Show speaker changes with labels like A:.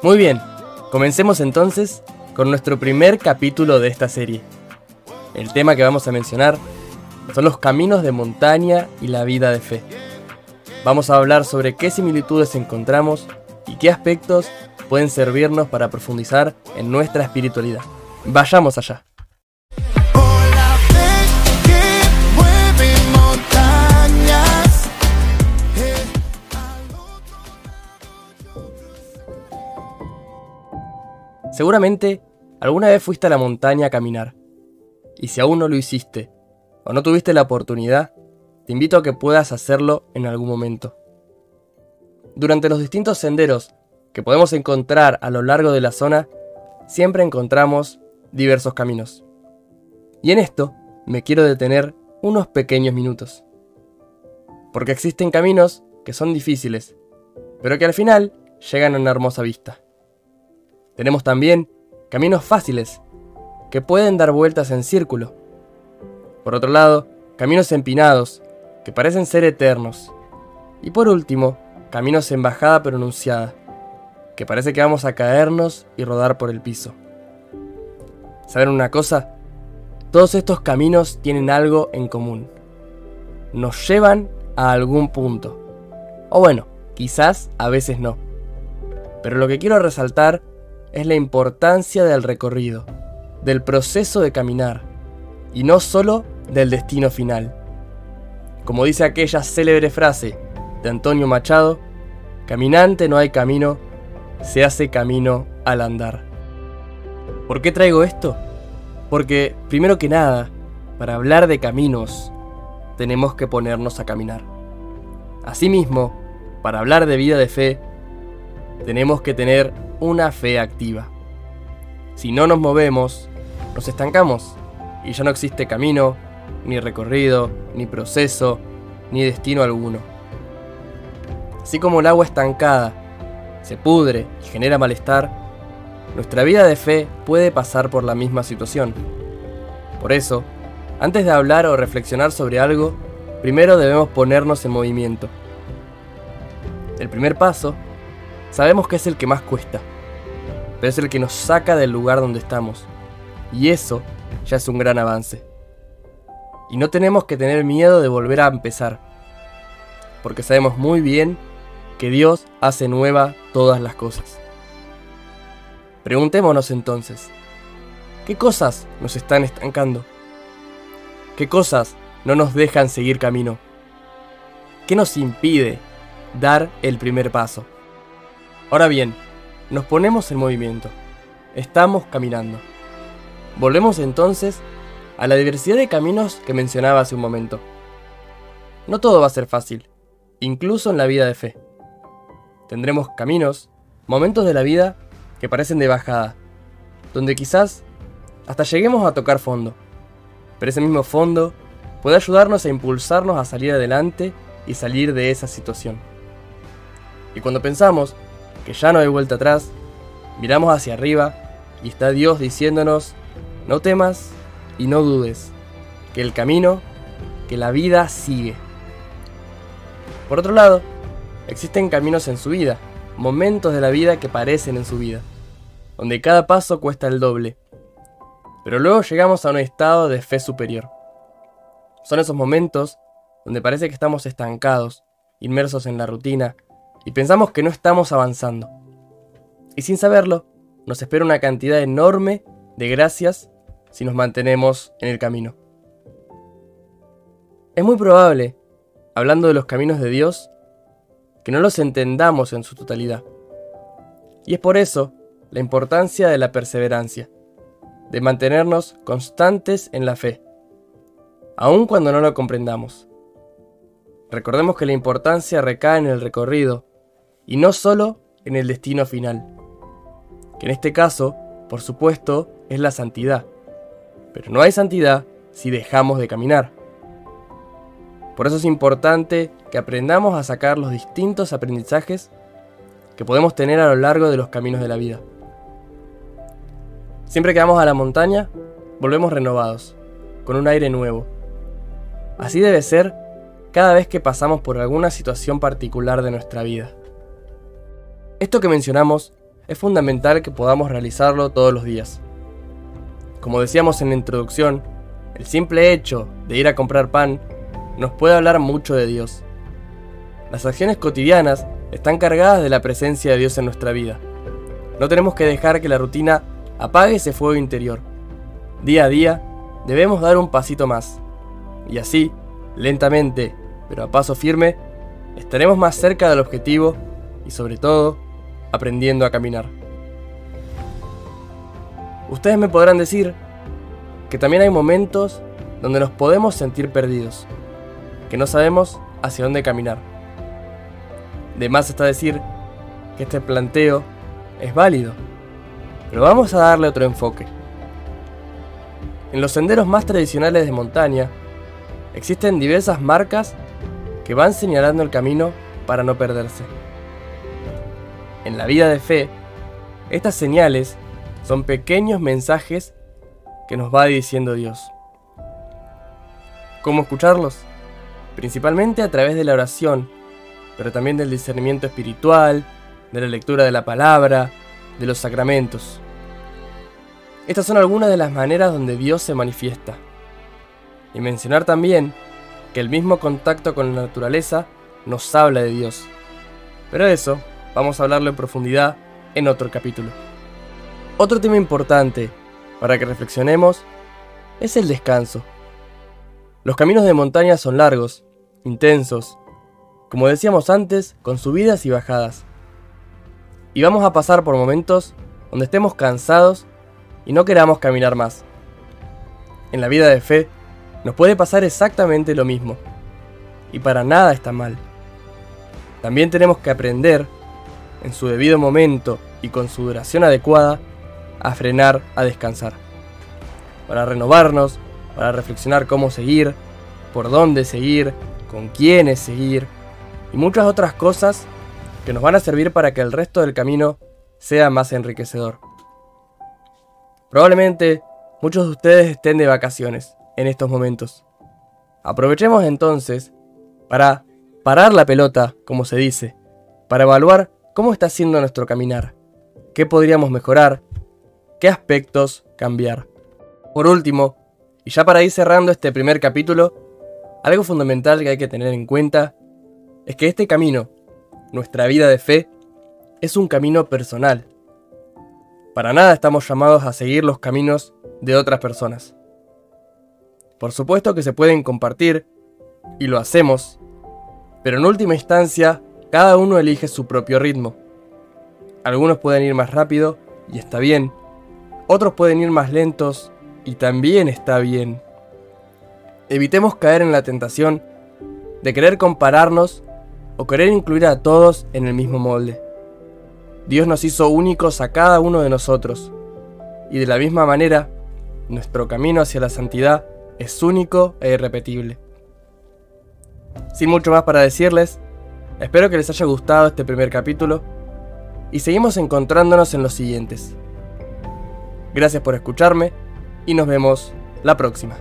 A: Muy bien, comencemos entonces con nuestro primer capítulo de esta serie. El tema que vamos a mencionar son los caminos de montaña y la vida de fe. Vamos a hablar sobre qué similitudes encontramos y qué aspectos pueden servirnos para profundizar en nuestra espiritualidad. Vayamos allá. Seguramente alguna vez fuiste a la montaña a caminar. Y si aún no lo hiciste, o no tuviste la oportunidad, te invito a que puedas hacerlo en algún momento. Durante los distintos senderos que podemos encontrar a lo largo de la zona, siempre encontramos diversos caminos. Y en esto me quiero detener unos pequeños minutos. Porque existen caminos que son difíciles, pero que al final llegan a una hermosa vista. Tenemos también caminos fáciles, que pueden dar vueltas en círculo. Por otro lado, caminos empinados, que parecen ser eternos. Y por último, caminos en bajada pronunciada, que parece que vamos a caernos y rodar por el piso. ¿Saben una cosa? Todos estos caminos tienen algo en común. Nos llevan a algún punto. O bueno, quizás a veces no. Pero lo que quiero resaltar es la importancia del recorrido, del proceso de caminar, y no solo del destino final. Como dice aquella célebre frase de Antonio Machado, caminante no hay camino, se hace camino al andar. ¿Por qué traigo esto? Porque, primero que nada, para hablar de caminos, tenemos que ponernos a caminar. Asimismo, para hablar de vida de fe, tenemos que tener una fe activa. Si no nos movemos, nos estancamos y ya no existe camino, ni recorrido, ni proceso, ni destino alguno. Así como el agua estancada se pudre y genera malestar, nuestra vida de fe puede pasar por la misma situación. Por eso, antes de hablar o reflexionar sobre algo, primero debemos ponernos en movimiento. El primer paso Sabemos que es el que más cuesta, pero es el que nos saca del lugar donde estamos. Y eso ya es un gran avance. Y no tenemos que tener miedo de volver a empezar, porque sabemos muy bien que Dios hace nueva todas las cosas. Preguntémonos entonces, ¿qué cosas nos están estancando? ¿Qué cosas no nos dejan seguir camino? ¿Qué nos impide dar el primer paso? Ahora bien, nos ponemos en movimiento. Estamos caminando. Volvemos entonces a la diversidad de caminos que mencionaba hace un momento. No todo va a ser fácil, incluso en la vida de fe. Tendremos caminos, momentos de la vida que parecen de bajada, donde quizás hasta lleguemos a tocar fondo. Pero ese mismo fondo puede ayudarnos a impulsarnos a salir adelante y salir de esa situación. Y cuando pensamos que ya no hay vuelta atrás, miramos hacia arriba y está Dios diciéndonos, no temas y no dudes, que el camino, que la vida sigue. Por otro lado, existen caminos en su vida, momentos de la vida que parecen en su vida, donde cada paso cuesta el doble. Pero luego llegamos a un estado de fe superior. Son esos momentos donde parece que estamos estancados, inmersos en la rutina, y pensamos que no estamos avanzando. Y sin saberlo, nos espera una cantidad enorme de gracias si nos mantenemos en el camino. Es muy probable, hablando de los caminos de Dios, que no los entendamos en su totalidad. Y es por eso la importancia de la perseverancia, de mantenernos constantes en la fe, aun cuando no lo comprendamos. Recordemos que la importancia recae en el recorrido y no solo en el destino final, que en este caso, por supuesto, es la santidad. Pero no hay santidad si dejamos de caminar. Por eso es importante que aprendamos a sacar los distintos aprendizajes que podemos tener a lo largo de los caminos de la vida. Siempre que vamos a la montaña, volvemos renovados, con un aire nuevo. Así debe ser cada vez que pasamos por alguna situación particular de nuestra vida. Esto que mencionamos es fundamental que podamos realizarlo todos los días. Como decíamos en la introducción, el simple hecho de ir a comprar pan nos puede hablar mucho de Dios. Las acciones cotidianas están cargadas de la presencia de Dios en nuestra vida. No tenemos que dejar que la rutina apague ese fuego interior. Día a día debemos dar un pasito más. Y así, lentamente, pero a paso firme, estaremos más cerca del objetivo y sobre todo, aprendiendo a caminar. Ustedes me podrán decir que también hay momentos donde nos podemos sentir perdidos, que no sabemos hacia dónde caminar. De más está decir que este planteo es válido, pero vamos a darle otro enfoque. En los senderos más tradicionales de montaña existen diversas marcas que van señalando el camino para no perderse. En la vida de fe, estas señales son pequeños mensajes que nos va diciendo Dios. ¿Cómo escucharlos? Principalmente a través de la oración, pero también del discernimiento espiritual, de la lectura de la palabra, de los sacramentos. Estas son algunas de las maneras donde Dios se manifiesta. Y mencionar también que el mismo contacto con la naturaleza nos habla de Dios. Pero eso vamos a hablarlo en profundidad en otro capítulo. Otro tema importante para que reflexionemos es el descanso. Los caminos de montaña son largos, intensos, como decíamos antes, con subidas y bajadas. Y vamos a pasar por momentos donde estemos cansados y no queramos caminar más. En la vida de fe nos puede pasar exactamente lo mismo. Y para nada está mal. También tenemos que aprender, en su debido momento y con su duración adecuada, a frenar, a descansar. Para renovarnos, para reflexionar cómo seguir, por dónde seguir, con quiénes seguir y muchas otras cosas que nos van a servir para que el resto del camino sea más enriquecedor. Probablemente muchos de ustedes estén de vacaciones en estos momentos. Aprovechemos entonces para parar la pelota, como se dice, para evaluar cómo está siendo nuestro caminar, qué podríamos mejorar, qué aspectos cambiar. Por último, y ya para ir cerrando este primer capítulo, algo fundamental que hay que tener en cuenta es que este camino, nuestra vida de fe, es un camino personal. Para nada estamos llamados a seguir los caminos de otras personas. Por supuesto que se pueden compartir, y lo hacemos, pero en última instancia, cada uno elige su propio ritmo. Algunos pueden ir más rápido, y está bien, otros pueden ir más lentos y también está bien. Evitemos caer en la tentación de querer compararnos o querer incluir a todos en el mismo molde. Dios nos hizo únicos a cada uno de nosotros, y de la misma manera, nuestro camino hacia la santidad es único e irrepetible. Sin mucho más para decirles, espero que les haya gustado este primer capítulo, y seguimos encontrándonos en los siguientes. Gracias por escucharme y nos vemos la próxima.